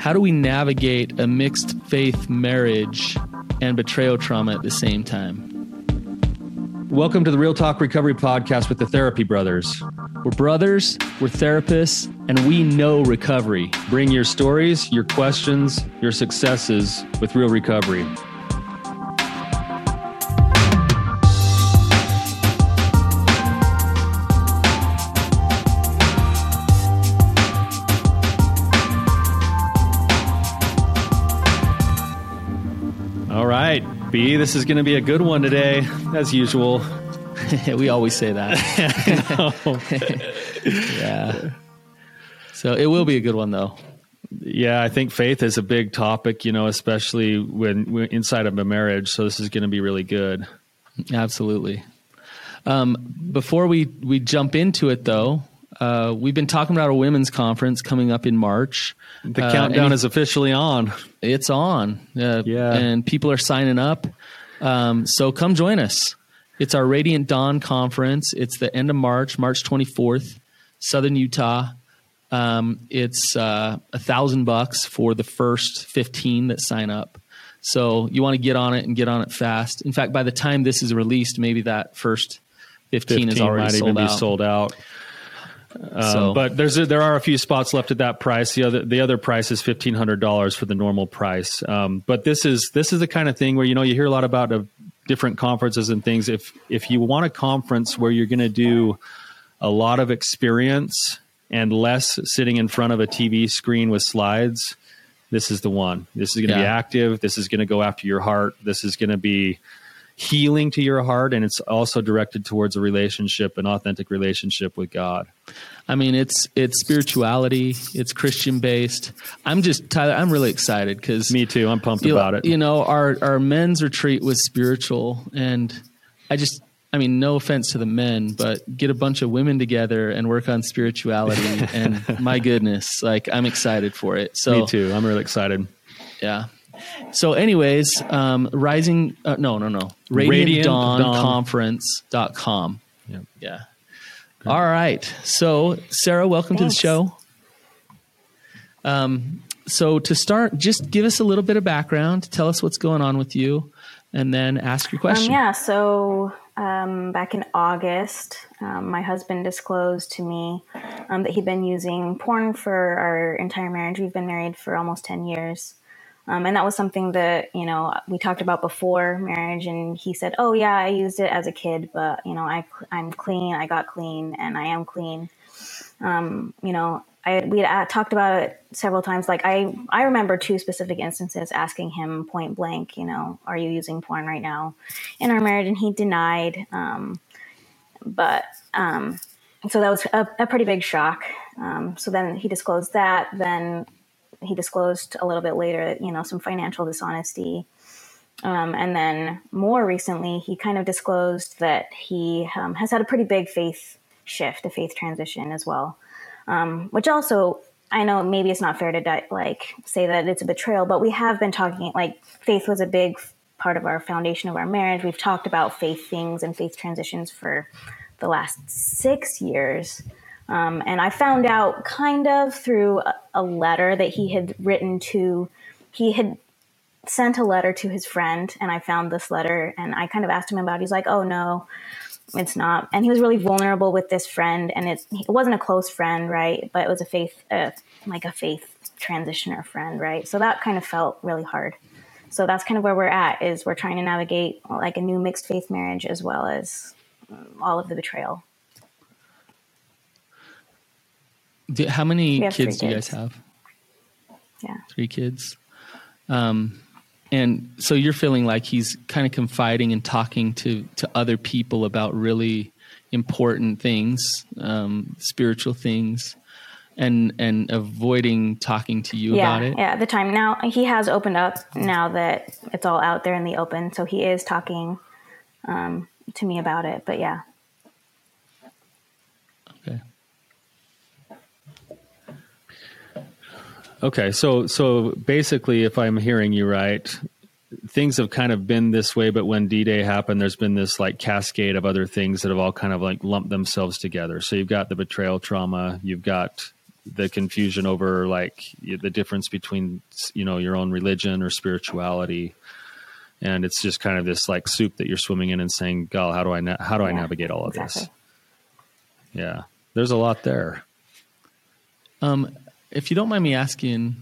how do we navigate a mixed faith marriage and betrayal trauma at the same time? Welcome to the Real Talk Recovery Podcast with the Therapy Brothers. We're brothers, we're therapists, and we know recovery. Bring your stories, your questions, your successes with real recovery. B, this is going to be a good one today, as usual. we always say that. yeah. So it will be a good one, though. Yeah, I think faith is a big topic, you know, especially when we're inside of a marriage. So this is going to be really good. Absolutely. Um, before we, we jump into it, though, uh, we've been talking about a women's conference coming up in March. The uh, countdown is officially on. It's on. Uh, yeah. And people are signing up. Um, so come join us. It's our Radiant Dawn conference. It's the end of March, March 24th, Southern Utah. Um, it's uh, a thousand bucks for the first 15 that sign up. So you want to get on it and get on it fast. In fact, by the time this is released, maybe that first 15, 15 is already sold out. be sold out. Um, So- but there's a, there are a few spots left at that price. The other the other price is fifteen hundred dollars for the normal price. Um, but this is this is the kind of thing where you know you hear a lot about uh, different conferences and things. If if you want a conference where you're going to do a lot of experience and less sitting in front of a TV screen with slides, this is the one. This is going to be active. This is going to go after your heart. This is going to be healing to your heart, and it's also directed towards a relationship, an authentic relationship with God. I mean, it's it's spirituality. It's Christian based. I'm just Tyler. I'm really excited because Me too. I'm pumped about it. You know, our our men's retreat was spiritual, and I just. I mean, no offense to the men, but get a bunch of women together and work on spirituality. and my goodness, like I'm excited for it. So Me too. I'm really excited. Yeah. So, anyways, um, rising, uh, no, no, no, Radiant, Radiant Dawn, Dawn. Conference.com. Yep. Yeah. All right. So, Sarah, welcome to the show. Um, so, to start, just give us a little bit of background, tell us what's going on with you, and then ask your Um, question. yeah, so um, back in August, um, my husband disclosed to me um, that he'd been using porn for our entire marriage. We've been married for almost 10 years. Um, and that was something that, you know, we talked about before marriage. And he said, Oh, yeah, I used it as a kid, but, you know, I, I'm clean. I got clean and I am clean. Um, you know, I we had uh, talked about it several times. Like I, I remember two specific instances asking him point blank, you know, are you using porn right now in our marriage? And he denied. Um, but um, so that was a, a pretty big shock. Um, so then he disclosed that. Then he disclosed a little bit later, you know, some financial dishonesty. Um, and then more recently, he kind of disclosed that he um, has had a pretty big faith shift, a faith transition as well. Um, which also, I know maybe it's not fair to di- like say that it's a betrayal, but we have been talking like faith was a big part of our foundation of our marriage. We've talked about faith things and faith transitions for the last six years. Um, and I found out kind of through a, a letter that he had written to, he had sent a letter to his friend, and I found this letter, and I kind of asked him about. it. He's like, "Oh no, it's not." And he was really vulnerable with this friend, and it, it wasn't a close friend, right? But it was a faith, uh, like a faith transitioner friend, right? So that kind of felt really hard. So that's kind of where we're at. Is we're trying to navigate like a new mixed faith marriage as well as um, all of the betrayal. Do- how many have kids do you guys have? Yeah. Three kids. Um, and so you're feeling like he's kind of confiding and talking to, to other people about really important things, um, spiritual things, and and avoiding talking to you yeah, about it. Yeah, at the time. Now he has opened up now that it's all out there in the open. So he is talking um, to me about it. But yeah. Okay, so so basically, if I'm hearing you right, things have kind of been this way, but when D Day happened, there's been this like cascade of other things that have all kind of like lumped themselves together. So you've got the betrayal trauma, you've got the confusion over like the difference between you know your own religion or spirituality and it's just kind of this like soup that you're swimming in and saying god how do i na- how do yeah, i navigate all of exactly. this yeah there's a lot there um if you don't mind me asking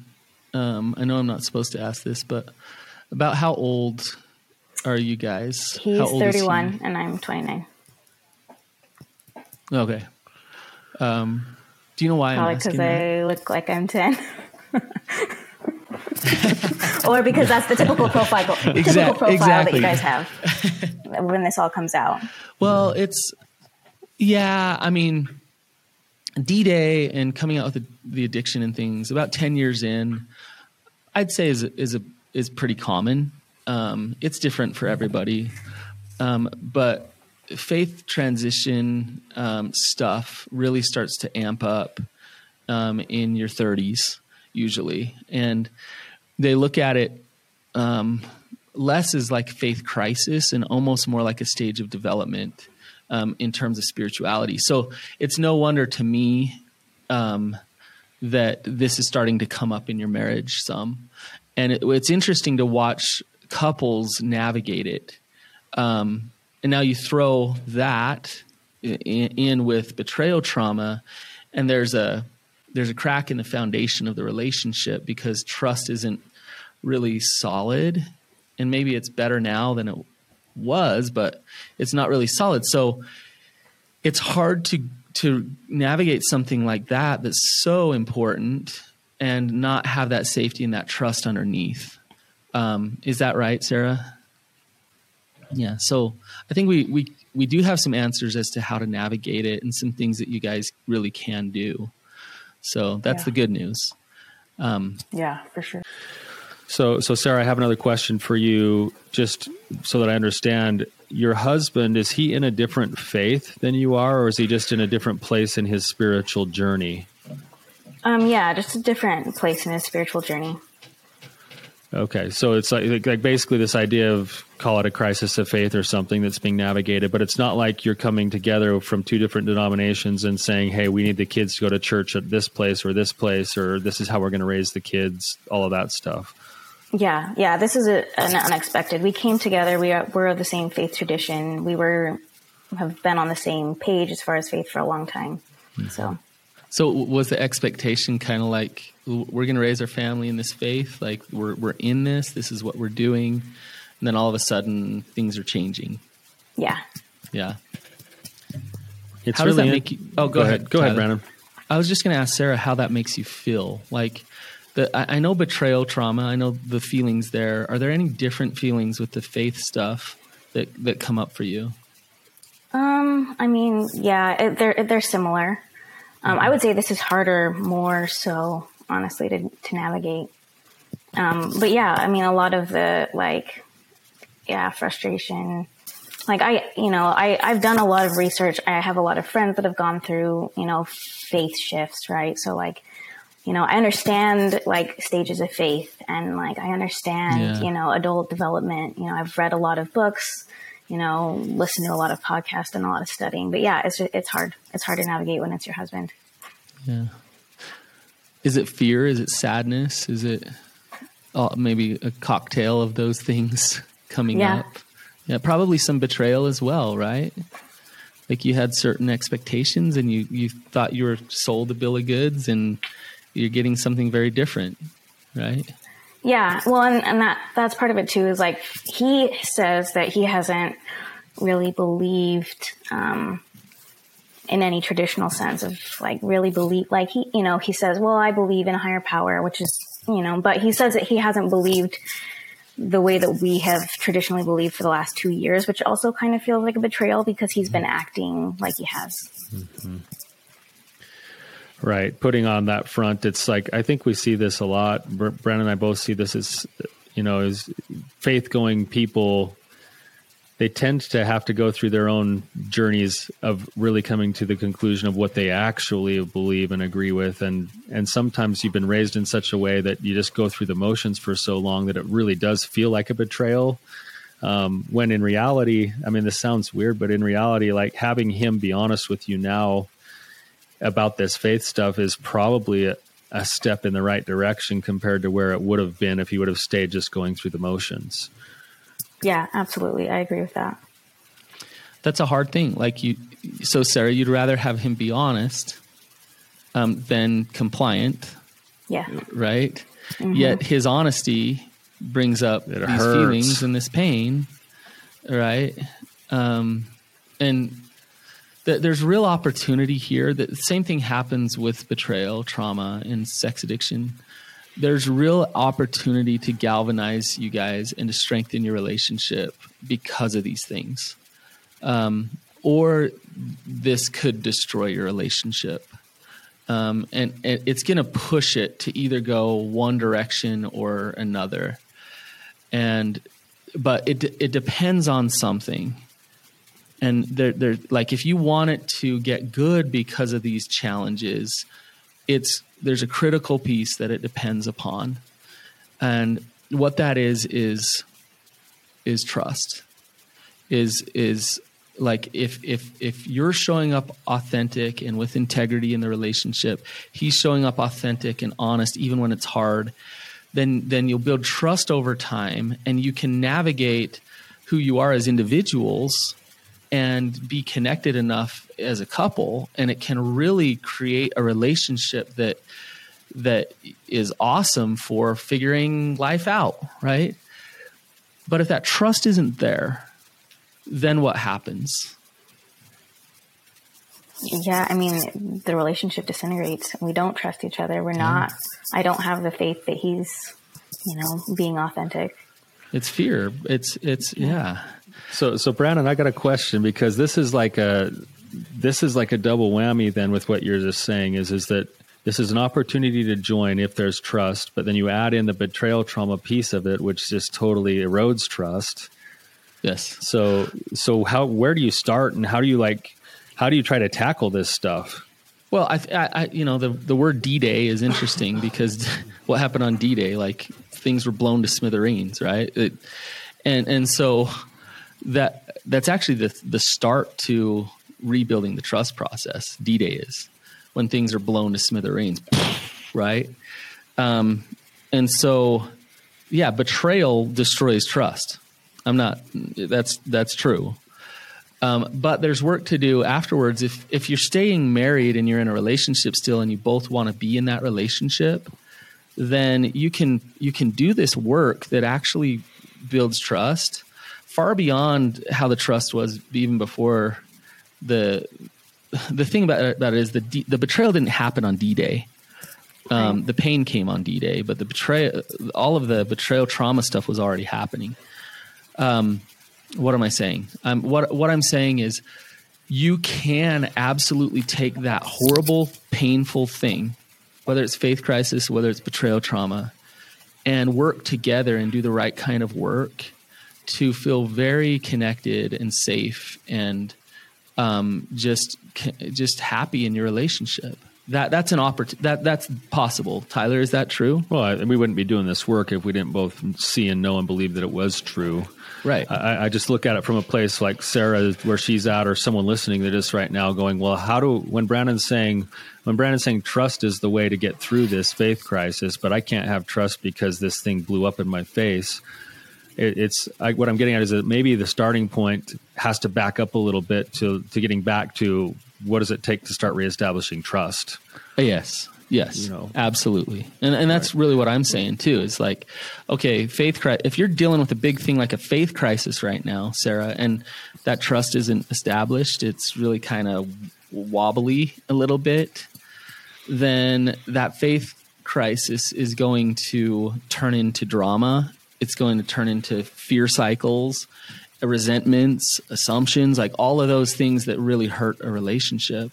um i know i'm not supposed to ask this but about how old are you guys he's 31 he? and i'm 29 okay um do you know why? Probably because I look like I'm ten. or because that's the typical profile, typical profile exactly. that you guys have when this all comes out. Well, it's yeah. I mean, D Day and coming out with the, the, addiction and things about ten years in, I'd say is is a is pretty common. Um, it's different for everybody, um, but faith transition um, stuff really starts to amp up um, in your 30s usually. And they look at it um, less as like faith crisis and almost more like a stage of development um, in terms of spirituality. So it's no wonder to me um, that this is starting to come up in your marriage some. And it, it's interesting to watch couples navigate it. Um, and now you throw that in, in with betrayal trauma, and there's a there's a crack in the foundation of the relationship because trust isn't really solid. And maybe it's better now than it was but it's not really solid. So it's hard to to navigate something like that that's so important and not have that safety and that trust underneath. Um, is that right sarah? Yeah so i think we we we do have some answers as to how to navigate it and some things that you guys really can do. So that's yeah. the good news. Um, yeah for sure so so sarah i have another question for you just so that i understand your husband is he in a different faith than you are or is he just in a different place in his spiritual journey um yeah just a different place in his spiritual journey Okay, so it's like, like basically this idea of call it a crisis of faith or something that's being navigated, but it's not like you're coming together from two different denominations and saying, "Hey, we need the kids to go to church at this place or this place, or this is how we're going to raise the kids." All of that stuff. Yeah, yeah. This is a, an unexpected. We came together. We are we're of the same faith tradition. We were have been on the same page as far as faith for a long time. Mm-hmm. So so was the expectation kind of like we're going to raise our family in this faith, like we're we're in this, this is what we're doing, and then all of a sudden things are changing. Yeah. Yeah. It's how really does that make you? Oh, go, go ahead. ahead. Go ahead, Brannon. I was just going to ask Sarah how that makes you feel. Like, the, I, I know betrayal trauma. I know the feelings there. Are there any different feelings with the faith stuff that that come up for you? Um, I mean, yeah, it, they're they're similar. Um, I would say this is harder, more so, honestly, to, to navigate. Um, but yeah, I mean, a lot of the like, yeah, frustration. Like I, you know, I, I've done a lot of research. I have a lot of friends that have gone through, you know, faith shifts, right? So like, you know, I understand like stages of faith and like I understand, yeah. you know, adult development. You know, I've read a lot of books you know, listen to a lot of podcasts and a lot of studying. But yeah, it's just, it's hard. It's hard to navigate when it's your husband. Yeah. Is it fear? Is it sadness? Is it uh, maybe a cocktail of those things coming yeah. up? Yeah, probably some betrayal as well, right? Like you had certain expectations and you, you thought you were sold a bill of goods and you're getting something very different, right? Yeah, well, and, and that that's part of it too. Is like he says that he hasn't really believed um, in any traditional sense of like really believe. Like he, you know, he says, "Well, I believe in a higher power," which is you know, but he says that he hasn't believed the way that we have traditionally believed for the last two years, which also kind of feels like a betrayal because he's been acting like he has. Mm-hmm. Right. Putting on that front, it's like, I think we see this a lot. Brannon and I both see this as, you know, as faith going people, they tend to have to go through their own journeys of really coming to the conclusion of what they actually believe and agree with. And, and sometimes you've been raised in such a way that you just go through the motions for so long that it really does feel like a betrayal. Um, when in reality, I mean, this sounds weird, but in reality, like having him be honest with you now about this faith stuff is probably a, a step in the right direction compared to where it would have been if he would have stayed just going through the motions. Yeah, absolutely. I agree with that. That's a hard thing. Like you, so Sarah, you'd rather have him be honest um, than compliant. Yeah. Right. Mm-hmm. Yet his honesty brings up it these hurts. feelings and this pain. Right. Um, and th- there's real opportunity here. The same thing happens with betrayal, trauma, and sex addiction there's real opportunity to galvanize you guys and to strengthen your relationship because of these things. Um, or this could destroy your relationship. Um, and, and, it's going to push it to either go one direction or another. And, but it, it depends on something. And there, there, like if you want it to get good because of these challenges, it's there's a critical piece that it depends upon, and what that is is is trust. Is is like if if if you're showing up authentic and with integrity in the relationship, he's showing up authentic and honest even when it's hard, then then you'll build trust over time and you can navigate who you are as individuals and be connected enough as a couple and it can really create a relationship that that is awesome for figuring life out right? But if that trust isn't there then what happens? Yeah i mean the relationship disintegrates. We don't trust each other. We're not i don't have the faith that he's you know being authentic. It's fear. It's it's yeah so, so Brannon, I got a question because this is like a this is like a double whammy. Then with what you're just saying is is that this is an opportunity to join if there's trust, but then you add in the betrayal trauma piece of it, which just totally erodes trust. Yes. So, so how where do you start, and how do you like how do you try to tackle this stuff? Well, I, I, you know, the the word D Day is interesting because what happened on D Day, like things were blown to smithereens, right? It, and and so that that's actually the the start to rebuilding the trust process. D Day is when things are blown to smithereens, right? Um, and so, yeah, betrayal destroys trust. I'm not. That's that's true. Um, but there's work to do afterwards. If if you're staying married and you're in a relationship still, and you both want to be in that relationship, then you can you can do this work that actually builds trust far beyond how the trust was even before the the thing about it, about it is the D, the betrayal didn't happen on D Day. Um. The pain came on D Day, but the betrayal, all of the betrayal trauma stuff was already happening. Um, what am I saying? Um, what what I'm saying is, you can absolutely take that horrible, painful thing, whether it's faith crisis, whether it's betrayal trauma, and work together and do the right kind of work to feel very connected and safe and um, just just happy in your relationship. That that's an opportunity. That that's possible. Tyler, is that true? Well, I, we wouldn't be doing this work if we didn't both see and know and believe that it was true. Right. I, I just look at it from a place like Sarah, where she's at, or someone listening to this right now going, "Well, how do?" When Brannon's saying, when Brannon's saying trust is the way to get through this faith crisis, but I can't have trust because this thing blew up in my face it, it's I, what I'm getting at is that maybe the starting point has to back up a little bit to to getting back to what does it take to start reestablishing trust. Yes. Yes, you know. absolutely, and and that's right. really what I'm saying too. Is like, okay, faith. Cri- if you're dealing with a big thing like a faith crisis right now, Sarah, and that trust isn't established, it's really kind of wobbly a little bit. Then that faith crisis is going to turn into drama it's going to turn into fear cycles, resentments, assumptions, like all of those things that really hurt a relationship.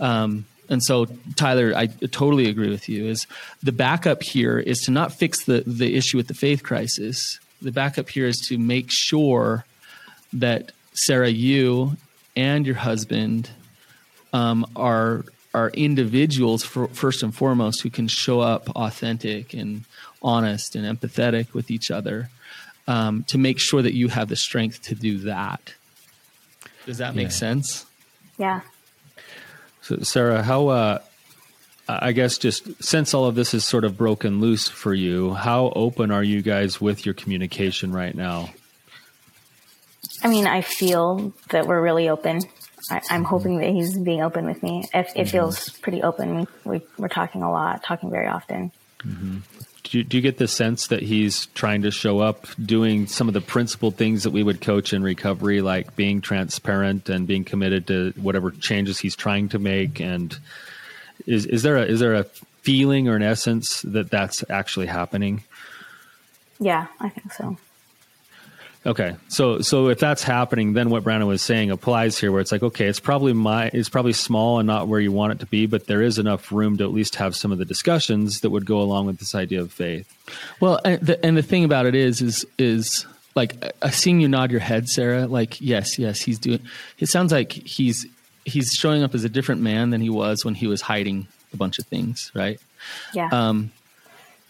Um, and so, Tyler, I totally agree with you. Is the backup here is to not fix the the issue with the faith crisis. The backup here is to make sure that Sarah, you and your husband um, are are individuals for, first and foremost who can show up authentic and honest and empathetic with each other um, to make sure that you have the strength to do that. Does that make yeah. sense? Yeah. So, Sarah, how, uh, I guess, just since all of this is sort of broken loose for you, how open are you guys with your communication right now? I mean, I feel that we're really open. I, am hoping that he's being open with me. It, it mm-hmm. feels pretty open. We, we, are talking a lot, talking very often. Mm-hmm. Do, you, do you get the sense that he's trying to show up doing some of the principal things that we would coach in recovery, like being transparent and being committed to whatever changes he's trying to make? And is, is there a, is there a feeling or an essence that that's actually happening? Yeah, I think so. Okay, so so if that's happening, then what Brannon was saying applies here, where it's like, okay, it's probably my, it's probably small and not where you want it to be, but there is enough room to at least have some of the discussions that would go along with this idea of faith. Well, and the, and the thing about it is, is is like uh, seeing you nod your head, Sarah. Like, yes, yes, he's doing. It sounds like he's he's showing up as a different man than he was when he was hiding a bunch of things, right? Yeah. Um,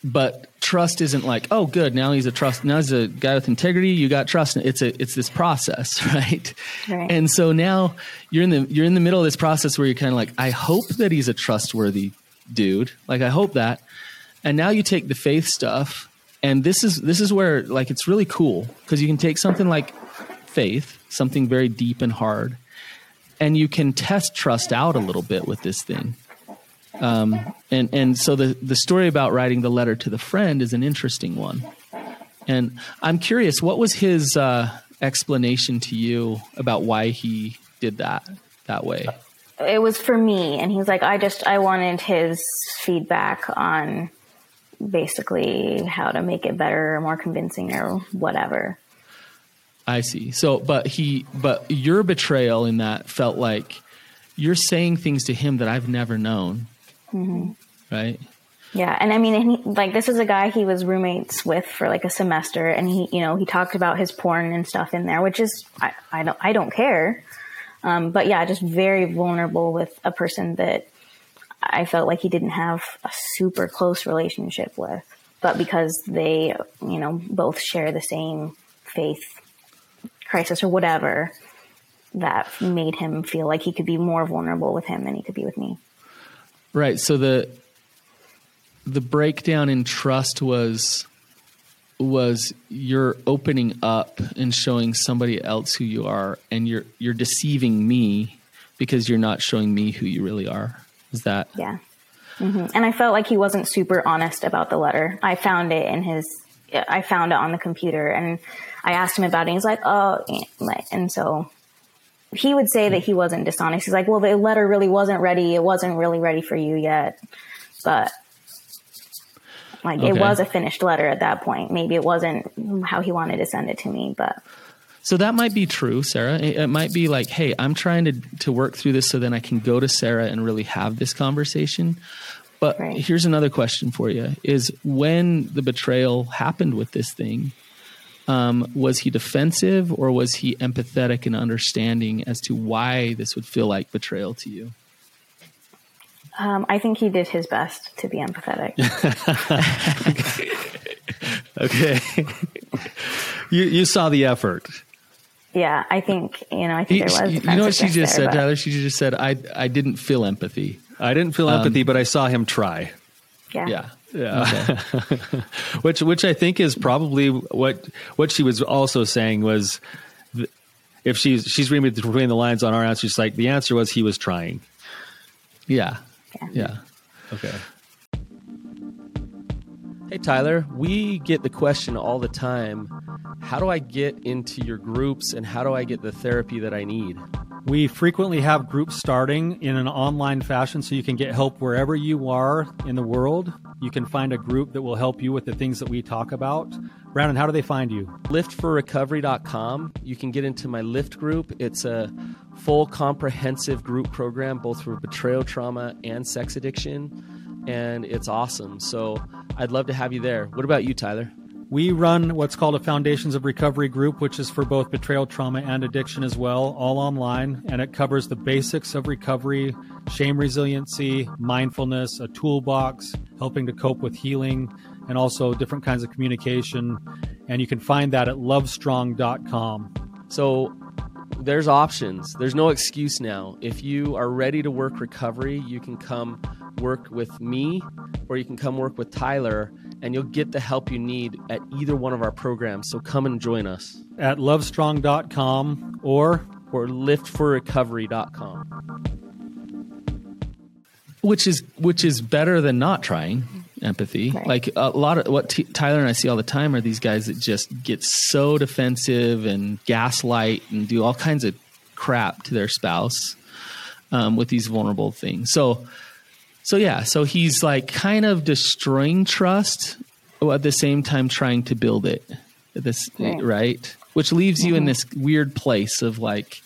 but trust isn't like oh good now he's a trust now he's a guy with integrity you got trust. It's a it's this process right? right. And so now you're in the you're in the middle of this process where you're kind of like i hope that he's a trustworthy dude. Like i hope that. And now you take the faith stuff and this is this is where like it's really cool because you can take something like faith something very deep and hard and you can test trust out a little bit with this thing um, and and so the the story about writing the letter to the friend is an interesting one. And I'm curious, what was his uh, explanation to you about why he did that that way? It was for me, and he's like, I just I wanted his feedback on basically how to make it better or more convincing or whatever. I see. So, but he, but your betrayal in that felt like you're saying things to him that I've never known Mm-hmm. Right. Yeah, and I mean, he, like this was a guy he was roommates with for like a semester, and he, you know, he talked about his porn and stuff in there, which is I, I don't I don't care, um, but yeah, just very vulnerable with a person that I felt like he didn't have a super close relationship with, but because they, you know, both share the same faith crisis or whatever, that made him feel like he could be more vulnerable with him than he could be with me. Right. So the the breakdown in trust was was you're opening up and showing somebody else who you are and you're you're deceiving me because you're not showing me who you really are. Is that Yeah. Mm-hmm. And I felt like he wasn't super honest about the letter. I found it in his I found it on the computer and I asked him about it. He's like, "Oh," and so he would say that he wasn't dishonest. He's like, well, the letter really wasn't ready. It wasn't really ready for you yet, but like okay. it was a finished letter at that point. Maybe it wasn't how he wanted to send it to me, but. So that might be true, Sarah. It, might be like, hey, I'm trying to to work through this so then I can go to Sarah and really have this conversation. But right. here's another question for you: Is when the betrayal happened with this thing, um, was he defensive or was he empathetic and understanding as to why this would feel like betrayal to you? Um, I think he did his best to be empathetic. okay. you you saw the effort. Yeah, I think you know. I think there was. You know what she just there, said, Tyler? She just said, "I I didn't feel empathy. I didn't feel empathy, um, but I saw him try." Yeah. Yeah. Yeah. Okay. which which I think is probably what what she was also saying was if she's she's reading between the lines on our answer, she's like the answer was he was trying. Yeah. Yeah. yeah. Okay. Hey Tyler, we get the question all the time, how do I get into your groups and how do I get the therapy that I need? We frequently have groups starting in an online fashion so you can get help wherever you are in the world. You can find a group that will help you with the things that we talk about. Brannon, how do they find you? Liftforrecovery.com. You can get into my Lift group. It's a full comprehensive group program, both for betrayal trauma and sex addiction. And it's awesome. So I'd love to have you there. What about you, Tyler? We run what's called a Foundations of Recovery group, which is for both betrayal trauma and addiction as well, all online. And it covers the basics of recovery, shame resiliency, mindfulness, a toolbox, helping to cope with healing, and also different kinds of communication. And you can find that at lovestrong.com. So, there's options. There's no excuse now. If you are ready to work recovery, you can come work with me or you can come work with Tyler and you'll get the help you need at either one of our programs. So come and join us at lovestrong.com or or liftforrecovery.com. Which is which is better than not trying empathy. Right. Like a lot of what T- Tyler and I see all the time are these guys that just get so defensive and gaslight and do all kinds of crap to their spouse um, with these vulnerable things. So, so yeah, so he's like kind of destroying trust at the same time trying to build it. This right, right? which leaves mm-hmm. you in mm-hmm. this weird place of like,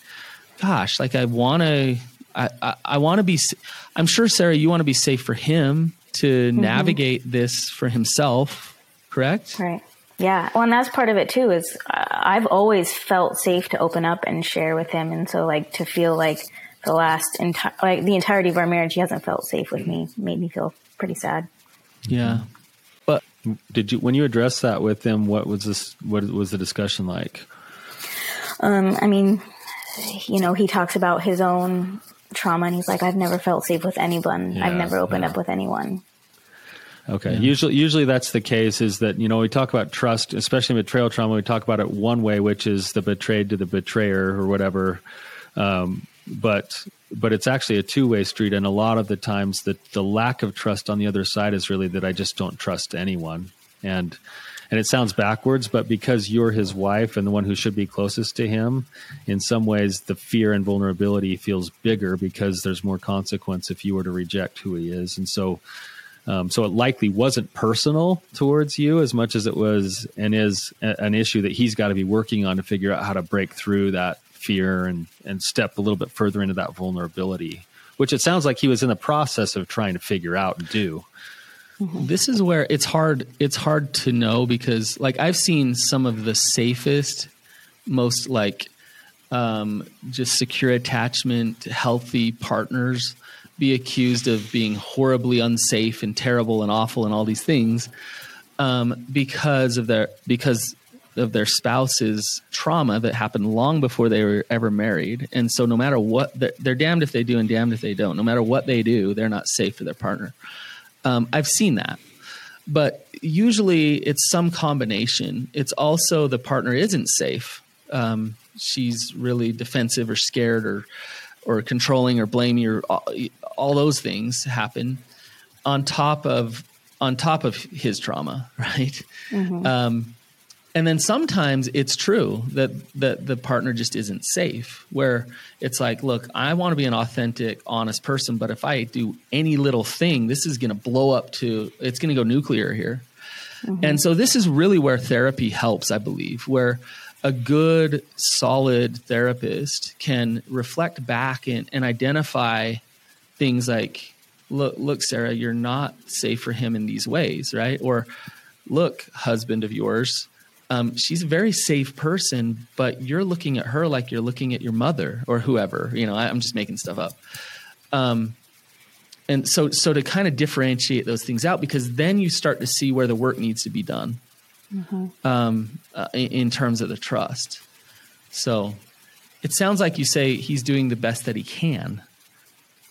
gosh, like I want to. I, I, I want to be. I'm sure Sarah, you want to be safe for him, to mm-hmm. navigate this for himself, correct? Right. Yeah. Well, and that's part of it too, is uh, I've always felt safe to open up and share with him. And so like to feel like the last entire, like the entirety of our marriage, he hasn't felt safe with me made me feel pretty sad. Yeah. But did you, when you addressed that with him, what was this, what was the discussion like? Um, I mean, you know, he talks about his own trauma and he's like, I've never felt safe with anyone. Yeah, I've never opened yeah. up with anyone. Okay. Yeah. Usually, usually that's the case. Is that you know we talk about trust, especially in betrayal trauma. We talk about it one way, which is the betrayed to the betrayer or whatever. Um, but but it's actually a two way street, and a lot of the times that the lack of trust on the other side is really that I just don't trust anyone, and and it sounds backwards, but because you're his wife and the one who should be closest to him, in some ways the fear and vulnerability feels bigger because there's more consequence if you were to reject who he is, and so um, so it likely wasn't personal towards you as much as it was and is a, an issue that he's got to be working on to figure out how to break through that fear and and step a little bit further into that vulnerability, which it sounds like he was in the process of trying to figure out and do. This is where it's hard. It's hard to know because, like, I've seen some of the safest, most like um, just secure attachment, healthy partners be accused of being horribly unsafe and terrible and awful and all these things um, because of their because of their spouse's trauma that happened long before they were ever married and so no matter what they're damned if they do and damned if they don't no matter what they do they're not safe for their partner um, i've seen that but usually it's some combination it's also the partner isn't safe um, she's really defensive or scared or or controlling or blaming or all, all those things happen on top of on top of his trauma, right? Mm-hmm. Um, and then sometimes it's true that that the partner just isn't safe. Where it's like, look, I want to be an authentic, honest person, but if I do any little thing, this is going to blow up to it's going to go nuclear here. Mm-hmm. And so this is really where therapy helps, I believe, where a good, solid therapist can reflect back and, and identify things like, look, look, Sarah, you're not safe for him in these ways, right? Or, look, husband of yours, um, she's a very safe person, but you're looking at her like you're looking at your mother or whoever. You know, I, am just making stuff up. Um, and so, so to kind of differentiate those things out, because then you start to see where the work needs to be done mm-hmm. um, uh, in, in terms of the trust. So it sounds like you say he's doing the best that he can.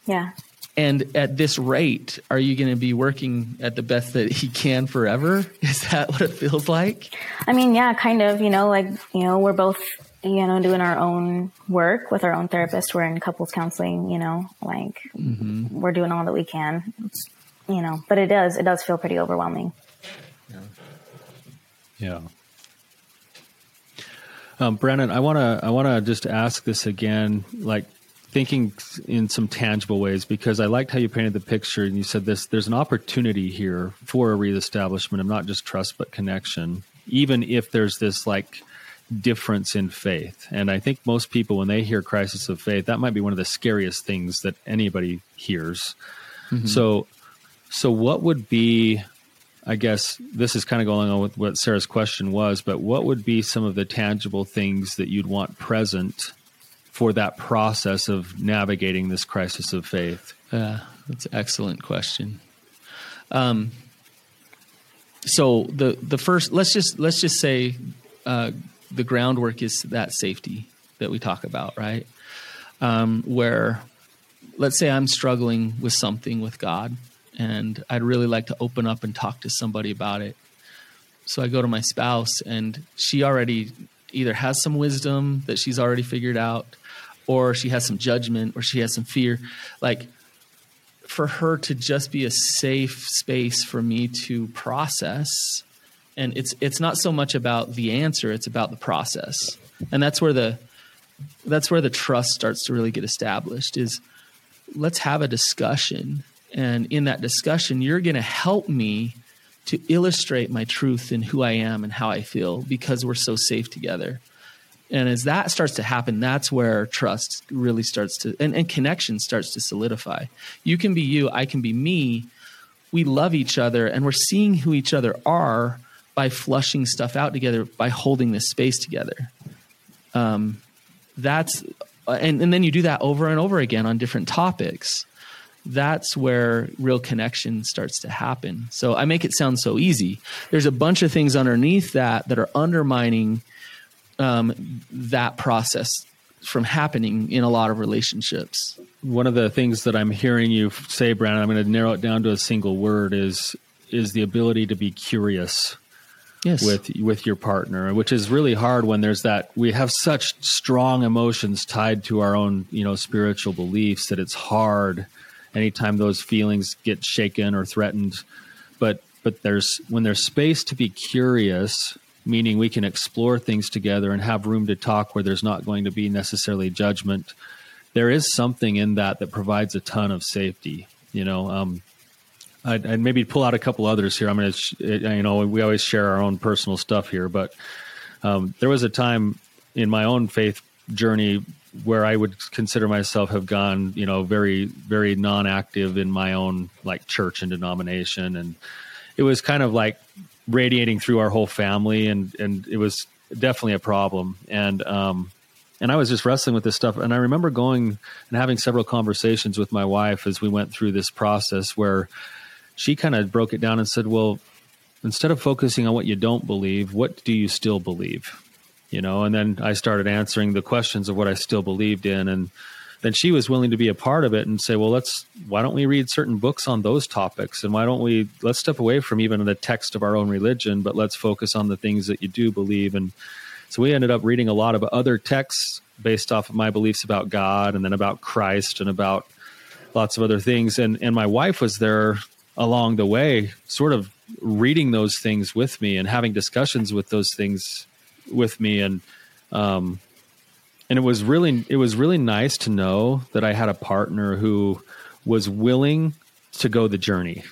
Yeah. And at this rate, are you going to be working at the best that he can forever? Is that what it feels like? I mean, yeah, kind of. You know, like, you know, we're both, you know, doing our own work with our own therapist. We're in couples counseling, you know, like mm-hmm. we're doing all that we can, you know, but it does, it does feel pretty overwhelming. Yeah. Yeah. Um, Brannon, I want to I want to just ask this again, like thinking in some tangible ways, because I liked how you painted the picture and you said this. There's an opportunity here for a reestablishment of not just trust but connection, even if there's this like difference in faith. And I think most people, when they hear crisis of faith, that might be one of the scariest things that anybody hears. Mm-hmm. So, so what would be I guess this is kind of going on with what Sarah's question was, but what would be some of the tangible things that you'd want present for that process of navigating this crisis of faith? Yeah, that's an excellent question. Um, so the the first let's just let's just say uh, the groundwork is that safety, that we talk about, right? Um, where, let's say I'm struggling with something with God, and I'd really like to open up and talk to somebody about it. So I go to my spouse, and she already either has some wisdom that she's already figured out, or she has some judgment, or she has some fear. Like, for her to just be a safe space for me to process and it's it's not so much about the answer it's about the process. And that's where the that's where the trust starts to really get established is let's have a discussion. And in that discussion you're going to help me to illustrate my truth and who I am and how I feel because we're so safe together and as that starts to happen that's where trust really starts to and, and connection starts to solidify. You can be you i can be me. We love each other and we're seeing who each other are by flushing stuff out together by holding this space together. Um, that's and, and then you do that over and over again on different topics. That's where real connection starts to happen. So i make it sound so easy. There's a bunch of things underneath that that are undermining um, that process from happening in a lot of relationships. One of the things that I'm hearing you say, Brannon, I'm going to narrow it down to a single word is is the ability to be curious yes. with with your partner, which is really hard when there's that we have such strong emotions tied to our own you know spiritual beliefs that it's hard anytime those feelings get shaken or threatened. But but there's when there's space to be curious meaning we can explore things together and have room to talk where there's not going to be necessarily judgment. There is something in that that provides a ton of safety. You know, um, I'd, I'd, maybe pull out a couple others here. I'm going to, you know, we always share our own personal stuff here, but um, there was a time in my own faith journey where I would consider myself have gone, you know, very, very non-active in my own like church and denomination, and it was kind of like radiating through our whole family, and and it was definitely a problem. And um, and I was just wrestling with this stuff. And I remember going and having several conversations with my wife as we went through this process, where she kind of broke it down and said, "Well, instead of focusing on what you don't believe, what do you still believe?" You know. And then I started answering the questions of what I still believed in, and then she was willing to be a part of it and say, well, let's, why don't we read certain books on those topics? And why don't we, let's step away from even the text of our own religion, but let's focus on the things that you do believe. And so we ended up reading a lot of other texts based off of my beliefs about God and then about Christ and about lots of other things. And, and my wife was there along the way, sort of reading those things with me and having discussions with those things with me. And, um, and it was really it was really nice to know that I had a partner who was willing to go the journey.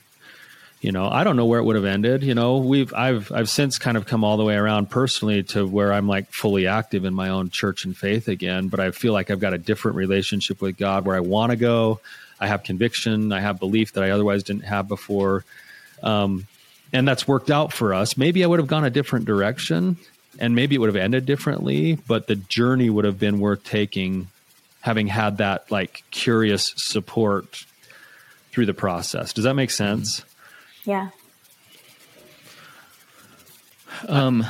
You know, I don't know where it would have ended. You know, we've I've I've since kind of come all the way around personally to where I'm like fully active in my own church and faith again. But I feel like I've got a different relationship with God where I want to go. I have conviction. I have belief that I otherwise didn't have before. Um, and that's worked out for us. Maybe I would have gone a different direction and maybe it would have ended differently, but the journey would have been worth taking, having had that like curious support through the process. Does that make sense? Yeah. Um,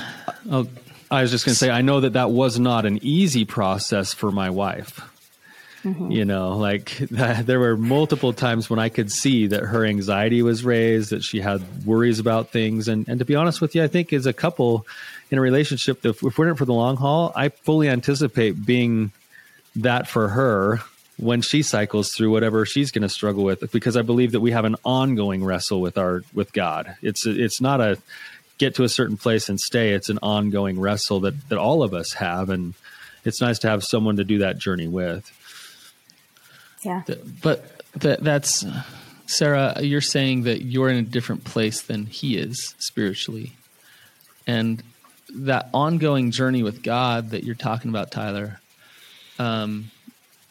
oh, I was just going to say, I know that that was not an easy process for my wife. Mm-hmm. You know, like there were multiple times when I could see that her anxiety was raised, that she had worries about things. And, and to be honest with you, I think as a couple in a relationship, if, if we're in it for the long haul, I fully anticipate being that for her when she cycles through whatever she's going to struggle with because I believe that we have an ongoing wrestle with our with God. It's it's not a get to a certain place and stay. It's an ongoing wrestle that that all of us have and it's nice to have someone to do that journey with. Yeah. But that, that's Sarah, you're saying that you're in a different place than he is spiritually. And that ongoing journey with God that you're talking about, Tyler, um,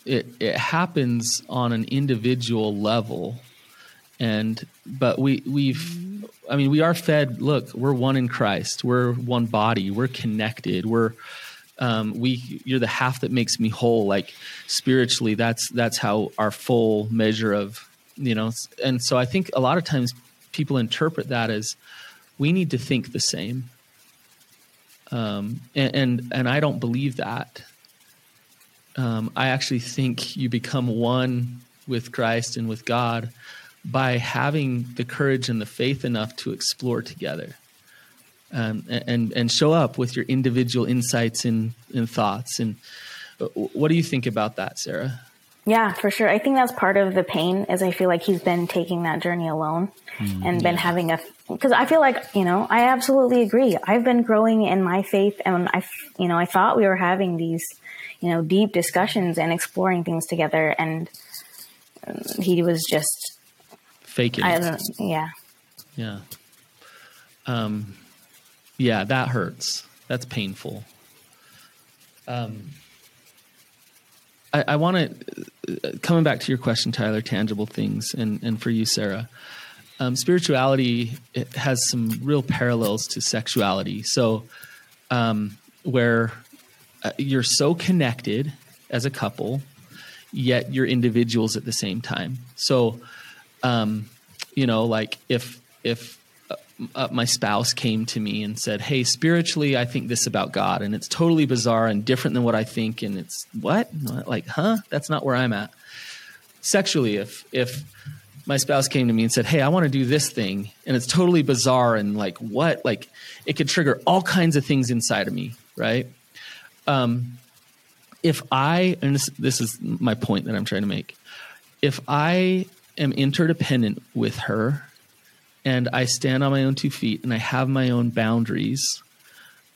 it it happens on an individual level, and but we we've I mean we are fed. Look, we're one in Christ. We're one body. We're connected. We're um, we you're the half that makes me whole like spiritually that's that's how our full measure of you know and so i think a lot of times people interpret that as we need to think the same um, and, and and i don't believe that um, I actually think you become one with Christ and with God by having the courage and the faith enough to explore together. Um, and and show up with your individual insights and, and thoughts. And uh, what do you think about that, Sarah? Yeah, for sure. I think that's part of the pain is I feel like he's been taking that journey alone mm, and been having a because I feel like, you know, I absolutely agree. I've been growing in my faith and I you know, I thought we were having these, you know, deep discussions and exploring things together and um, he was just faking. I don't yeah. Yeah. Um yeah, that hurts. That's painful. Um I, I want to, uh, coming back to your question, Tyler, tangible things, and, and for you, Sarah, um, spirituality has some real parallels to sexuality. So, um, where uh, you're so connected as a couple, yet you're individuals at the same time. So, um, you know, like if if uh, my spouse came to me and said, "Hey, spiritually, I think this about God, and it's totally bizarre and different than what I think." And it's what, like, huh? That's not where I'm at. Sexually, if if my spouse came to me and said, "Hey, I want to do this thing," and it's totally bizarre and like what, like, it could trigger all kinds of things inside of me, right? Um, if I, and this, this is my point that I'm trying to make, if I am interdependent with her and I stand on my own two feet and I have my own boundaries,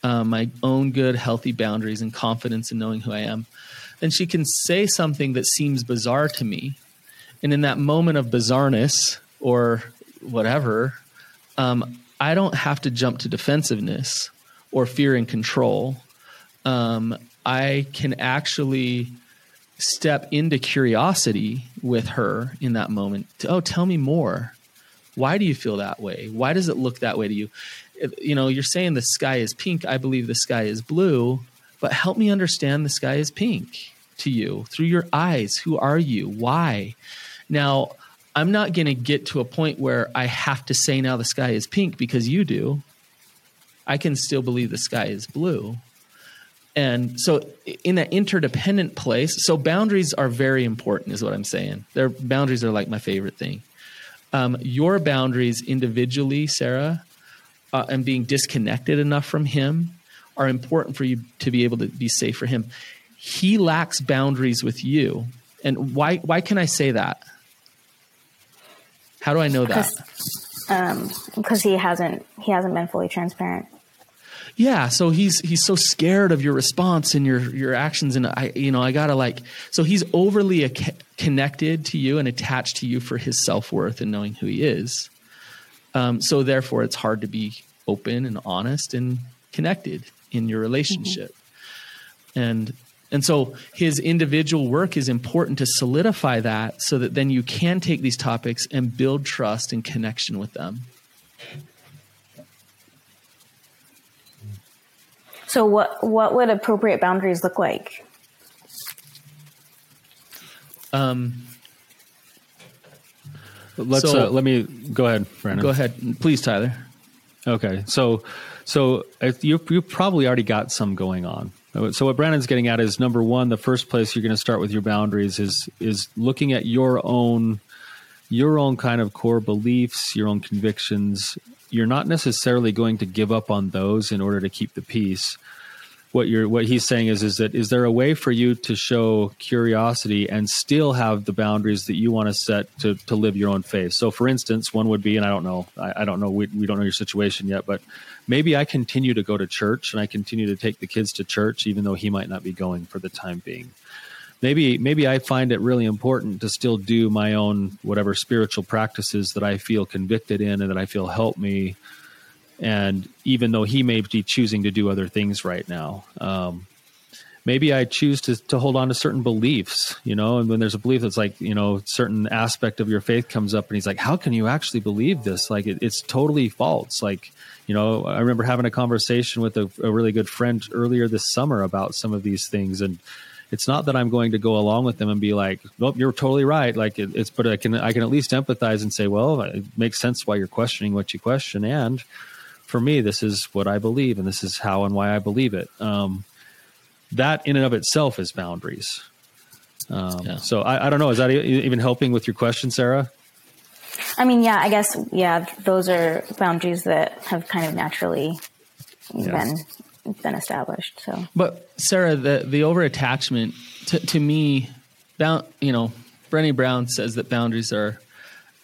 um, my own good, healthy boundaries and confidence in knowing who I am, then she can say something that seems bizarre to me. And in that moment of bizarreness or whatever, um, I don't have to jump to defensiveness or fear and control. Um, I can actually step into curiosity with her in that moment. oh, tell me more. Why do you feel that way? Why does it look that way to you? You know, you're saying the sky is pink. I believe the sky is blue, but help me understand the sky is pink to you through your eyes. Who are you? Why? Now, I'm not going to get to a point where I have to say now the sky is pink because you do. I can still believe the sky is blue. And so, in that interdependent place, so boundaries are very important, is what I'm saying. Their boundaries are like my favorite thing um, your boundaries individually, Sarah, uh, and being disconnected enough from Him are important for you to be able to be safe for Him. He lacks boundaries with you, and why? Why can I say that? How do I know that? Because um, he hasn't he hasn't been fully transparent yeah so he's he's so scared of your response and your your actions and i you know i gotta like so he's overly a, connected to you and attached to you for his self-worth and knowing who he is. Um, so therefore it's hard to be open and honest and connected in your relationship. Mm-hmm. and and so his individual work is important to solidify that so that then you can take these topics and build trust and connection with them So what what would appropriate boundaries look like? Um, let's so, uh, let me go ahead, Brannon. Go ahead, please, Tyler. Okay, so so you you probably already got some going on. So what Brannon's getting at is number one, the first place you're going to start with your boundaries is is looking at your own your own kind of core beliefs, your own convictions, you're not necessarily going to give up on those in order to keep the peace. What you're what he's saying is is that is there a way for you to show curiosity and still have the boundaries that you want to set to to live your own faith? So, for instance, one would be, and I don't know, I, I don't know, we, we don't know your situation yet, but maybe I continue to go to church and I continue to take the kids to church, even though he might not be going for the time being maybe maybe I find it really important to still do my own whatever spiritual practices that I feel convicted in and that I feel help me. And even though he may be choosing to do other things right now, um, maybe I choose to, to hold on to certain beliefs, you know, and when there's a belief that's like, you know, certain aspect of your faith comes up and he's like, how can you actually believe this? Like it, it's totally false. Like, you know, I remember having a conversation with a, a really good friend earlier this summer about some of these things. And, it's not that I'm going to go along with them and be like, "Nope, you're totally right." Like it, it's, but I can I can at least empathize and say, "Well, it makes sense why you're questioning what you question." And for me, this is what I believe, and this is how and why I believe it. Um, that in and of itself is boundaries. Um, yeah. So I, I, don't know. Is that even helping with your question, Sarah? I mean, yeah, I guess, yeah, those are boundaries that have kind of naturally been been established. So, but Sarah, the the over attachment to, to me, bound, you know, Brené Brown says that boundaries are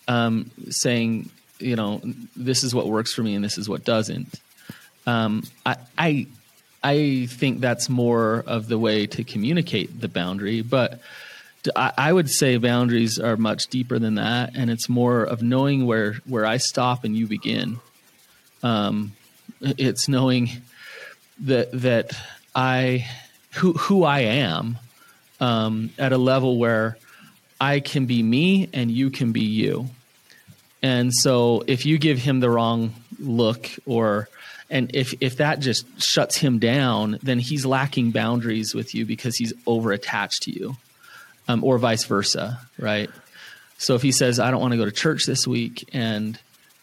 um, saying, you know, this is what works for me and this is what doesn't. Um, I, I I think that's more of the way to communicate the boundary, but I would say boundaries are much deeper than that, and it's more of knowing where where I stop and you begin. Um, it's knowing that that I who who I am um, at a level where I can be me and you can be you. And so if you give him the wrong look or and if if that just shuts him down, then he's lacking boundaries with you because he's over attached to you, um, or vice versa, right? So if he says, "I don't want to go to church this week," and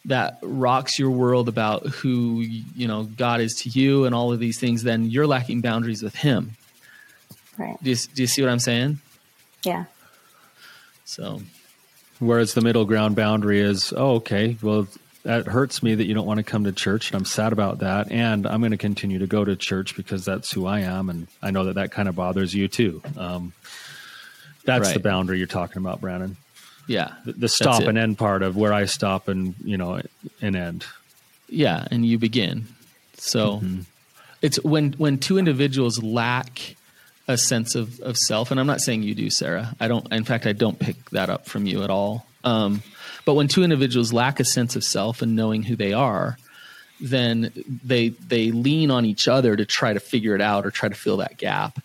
that rocks your world about who you know God is to you and all of these things, then you're lacking boundaries with Him. Right. Do you, do you see what I'm saying? Yeah. So, whereas the middle ground boundary is, oh, okay, well, that hurts me that you don't want to come to church and i'm sad about that and i'm going to continue to go to church because that's who i am and i know that that kind of bothers you too um, that's right. the boundary you're talking about brannon yeah the, the stop and end part of where i stop and you know and end. Yeah and you begin. So mm-hmm. it's when when two individuals lack a sense of, of self and i'm not saying you do sarah. I don't in fact i don't pick that up from you at all. Um, but when two individuals lack a sense of self and knowing who they are, then they they lean on each other to try to figure it out or try to fill that gap.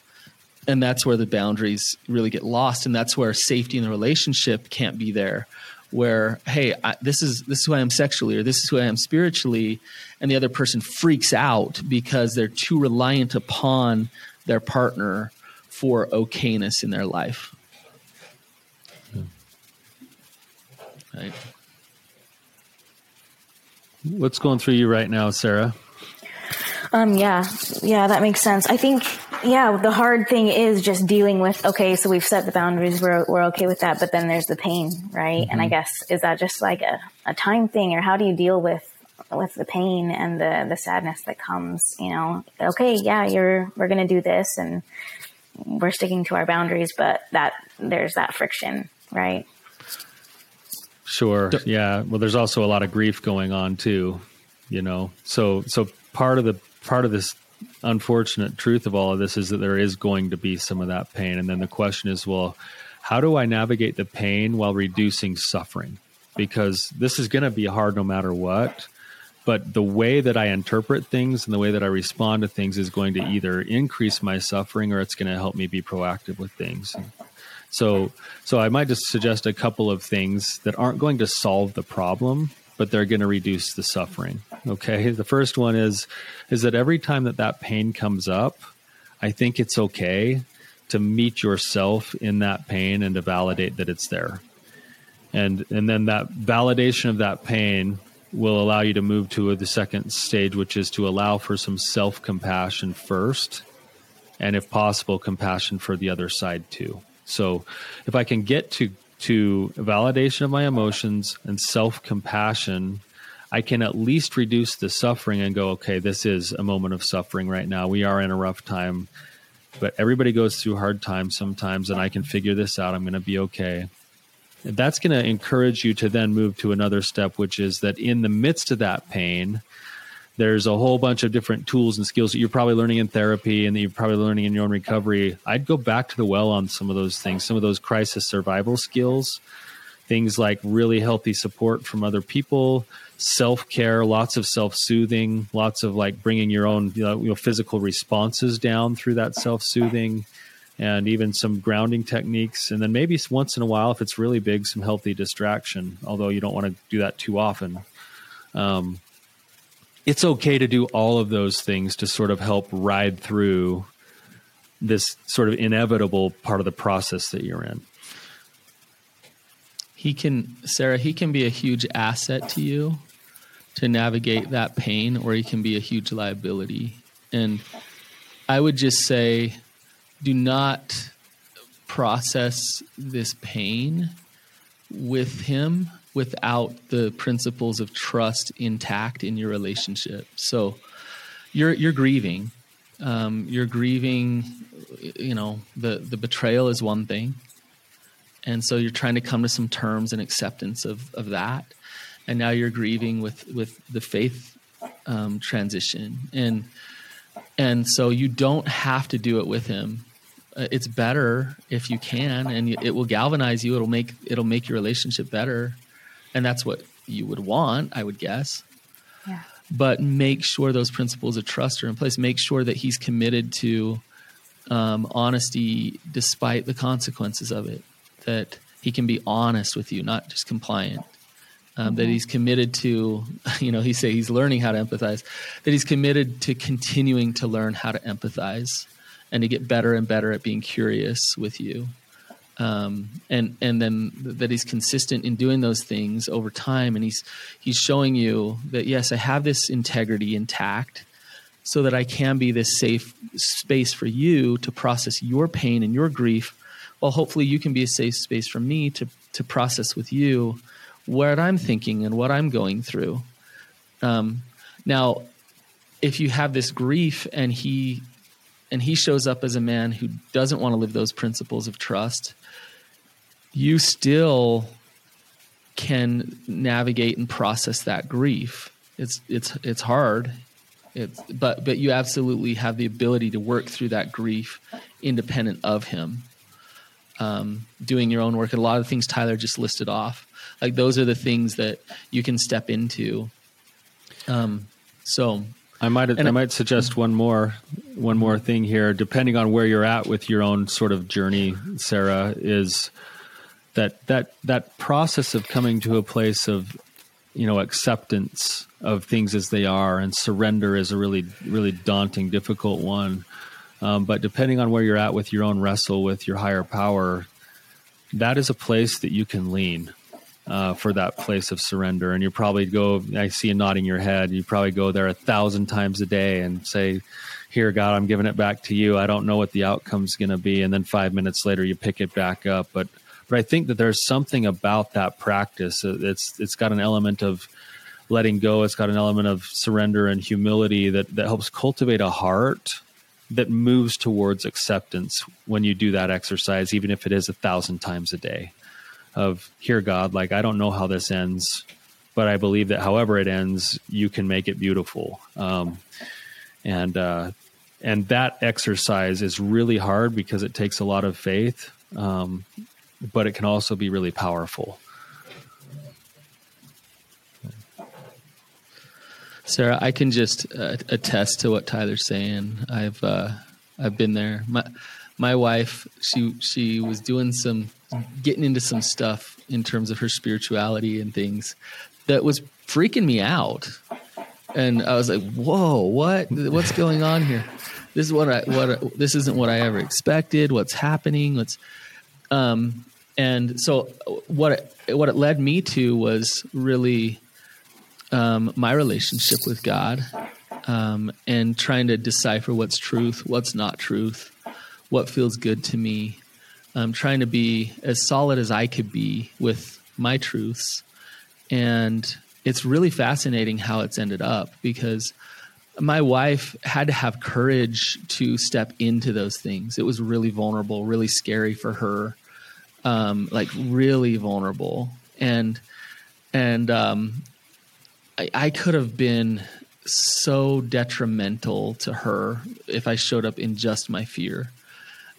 And that's where the boundaries really get lost, and that's where safety in the relationship can't be there. Where hey, I, this is this is who I am sexually, or this is who I am spiritually, and the other person freaks out because they're too reliant upon their partner for okayness in their life. Right. What's going through you right now, Sarah? Um, yeah, yeah, that makes sense. I think, yeah, the hard thing is just dealing with, okay, so we've set the boundaries, we're, we're okay with that, but then there's the pain, right? Mm-hmm. And I mm-hmm. guess, is that just like a, a time thing or how do you deal with, with the pain and the, the sadness that comes, you know, okay, yeah, you're, we're going to do this and we're sticking to our boundaries, but that there's that friction, right? Sure. Yeah. Well, there's also a lot of grief going on too, you know. So so part of the part of this unfortunate truth of all of this is that there is going to be some of that pain and then the question is, well, how do I navigate the pain while reducing suffering? Because this is going to be hard no matter what. But the way that I interpret things and the way that I respond to things is going to either increase my suffering or it's going to help me be proactive with things. So, so I might just suggest a couple of things that aren't going to solve the problem, but they're going to reduce the suffering. Okay. The first one is, is that every time that that pain comes up, I think it's okay to meet yourself in that pain and to validate that it's there. And, and then that validation of that pain will allow you to move to the second stage, which is to allow for some self compassion first. And if possible, compassion for the other side too. So if I can get to to validation of my emotions and self compassion, I can at least reduce the suffering and go, okay, this is a moment of suffering right now. We are in a rough time, but everybody goes through hard times sometimes, and I can figure this out. I'm going to be okay. That's going to encourage you to then move to another step, which is that in the midst of that pain, there's a whole bunch of different tools and skills that you're probably learning in therapy and that you're probably learning in your own recovery. I'd go back to the well on some of those things, some of those crisis survival skills, things like really healthy support from other people, self care, lots of self soothing, lots of like bringing your own you know, physical responses down through that self soothing. And even some grounding techniques, and then maybe once in a while, if it's really big, some healthy distraction. Although you don't want to do that too often. Um, it's okay to do all of those things to sort of help ride through this sort of inevitable part of the process that you're in. He can, Sarah, he can be a huge asset to you to navigate that pain, or he can be a huge liability. And I would just say, do not process this pain with him without the principles of trust intact in your relationship. So you're you're grieving. Um, you're grieving. You know the the betrayal is one thing, and so you're trying to come to some terms and acceptance of of that. And now you're grieving with with the faith um, transition, and and so you don't have to do it with him uh, it's better if you can and it will galvanize you it'll make it'll make your relationship better and that's what you would want i would guess yeah. but make sure those principles of trust are in place make sure that he's committed to um, honesty despite the consequences of it that he can be honest with you not just compliant um, mm-hmm. that he's committed to you know he say he's learning how to empathize that he's committed to continuing to learn how to empathize and to get better and better at being curious with you. Um, and and then that he's consistent in doing those things over time, and he's he's showing you that yes, I have this integrity intact, so that I can be this safe space for you to process your pain and your grief, while hopefully you can be a safe space for me to to process with you what I'm thinking and what I'm going through. Um, now, if you have this grief and he and he shows up as a man who doesn't want to live those principles of trust, you still can navigate and process that grief. It's it's it's hard. It's but but you absolutely have the ability to work through that grief independent of him. Um, doing your own work. A lot of things Tyler just listed off. Like those are the things that you can step into. Um, so I might and I might suggest one more one more thing here, depending on where you're at with your own sort of journey, Sarah, is that that that process of coming to a place of you know acceptance of things as they are and surrender is a really really daunting, difficult one. Um, but depending on where you're at with your own wrestle with your higher power, that is a place that you can lean uh, for that place of surrender. And you probably go, I see you nodding your head, you probably go there a thousand times a day and say, Here, God, I'm giving it back to you. I don't know what the outcome's going to be. And then five minutes later, you pick it back up. But but I think that there's something about that practice. It's it's got an element of letting go. It's got an element of surrender and humility that that helps cultivate a heart that moves towards acceptance when you do that exercise, even if it is a thousand times a day of here god like i don't know how this ends but i believe that however it ends you can make it beautiful um, and uh, and that exercise is really hard because it takes a lot of faith um, but it can also be really powerful sarah i can just uh, attest to what tyler's saying i've uh, i've been there my my wife she she was doing some getting into some stuff in terms of her spirituality and things that was freaking me out. And I was like, "Whoa, what? What's going on here? This is what I what this isn't what I ever expected. What's happening? What's um and so what it, what it led me to was really um, my relationship with God um, and trying to decipher what's truth, what's not truth, what feels good to me, um, trying to be as solid as I could be with my truths. And it's really fascinating how it's ended up because my wife had to have courage to step into those things. It was really vulnerable, really scary for her, um, like really vulnerable. And and um, I, I could have been so detrimental to her if I showed up in just my fear.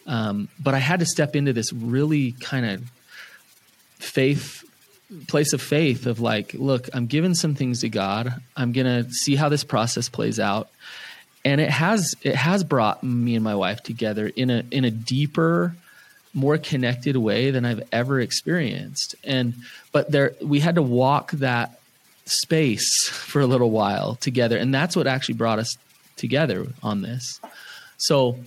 Um, but I had to step into this really kind of faith place of faith of like, look, I'm giving some things to God. I'm gonna see how this process plays out, and it has it has brought me and my wife together in a in a deeper, more connected way than I've ever experienced. And but there we had to walk that space for a little while together, and that's what actually brought us together on this. So,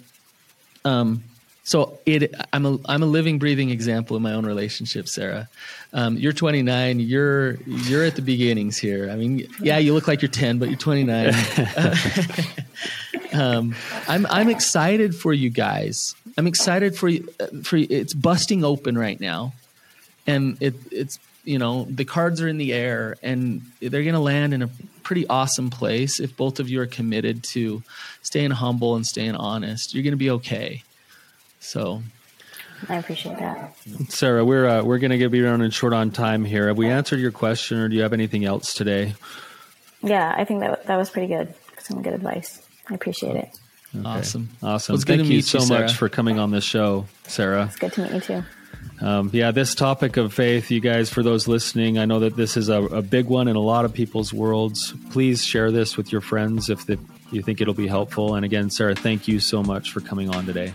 um, so it, I'm a I'm a living, breathing example in my own relationship, Sarah. Um, you're 29. You're you're at the beginnings here. I mean, yeah, you look like you're 10, but you're 29. um, I'm I'm excited for you guys I'm excited for you. For you. It's busting open right now, and it, it's you know the cards are in the air, and they're going to land in a pretty awesome place if both of you are committed to staying humble and staying honest. You're going to be okay. So I appreciate that. Sarah, we're uh, we're going to be running short on time here. Have we answered your question, or do you have anything else today? Yeah, I think that that was pretty good. Some good advice. I appreciate it. Okay. Awesome, awesome. Well, Thank you so you, much for coming on this show, Sarah. It's good to meet you too. Um, yeah, this topic of faith, you guys, for those listening, I know that this is a, a big one in a lot of people's worlds. Please share this with your friends if the, you think it'll be helpful. And again, Sarah, thank you so much for coming on today.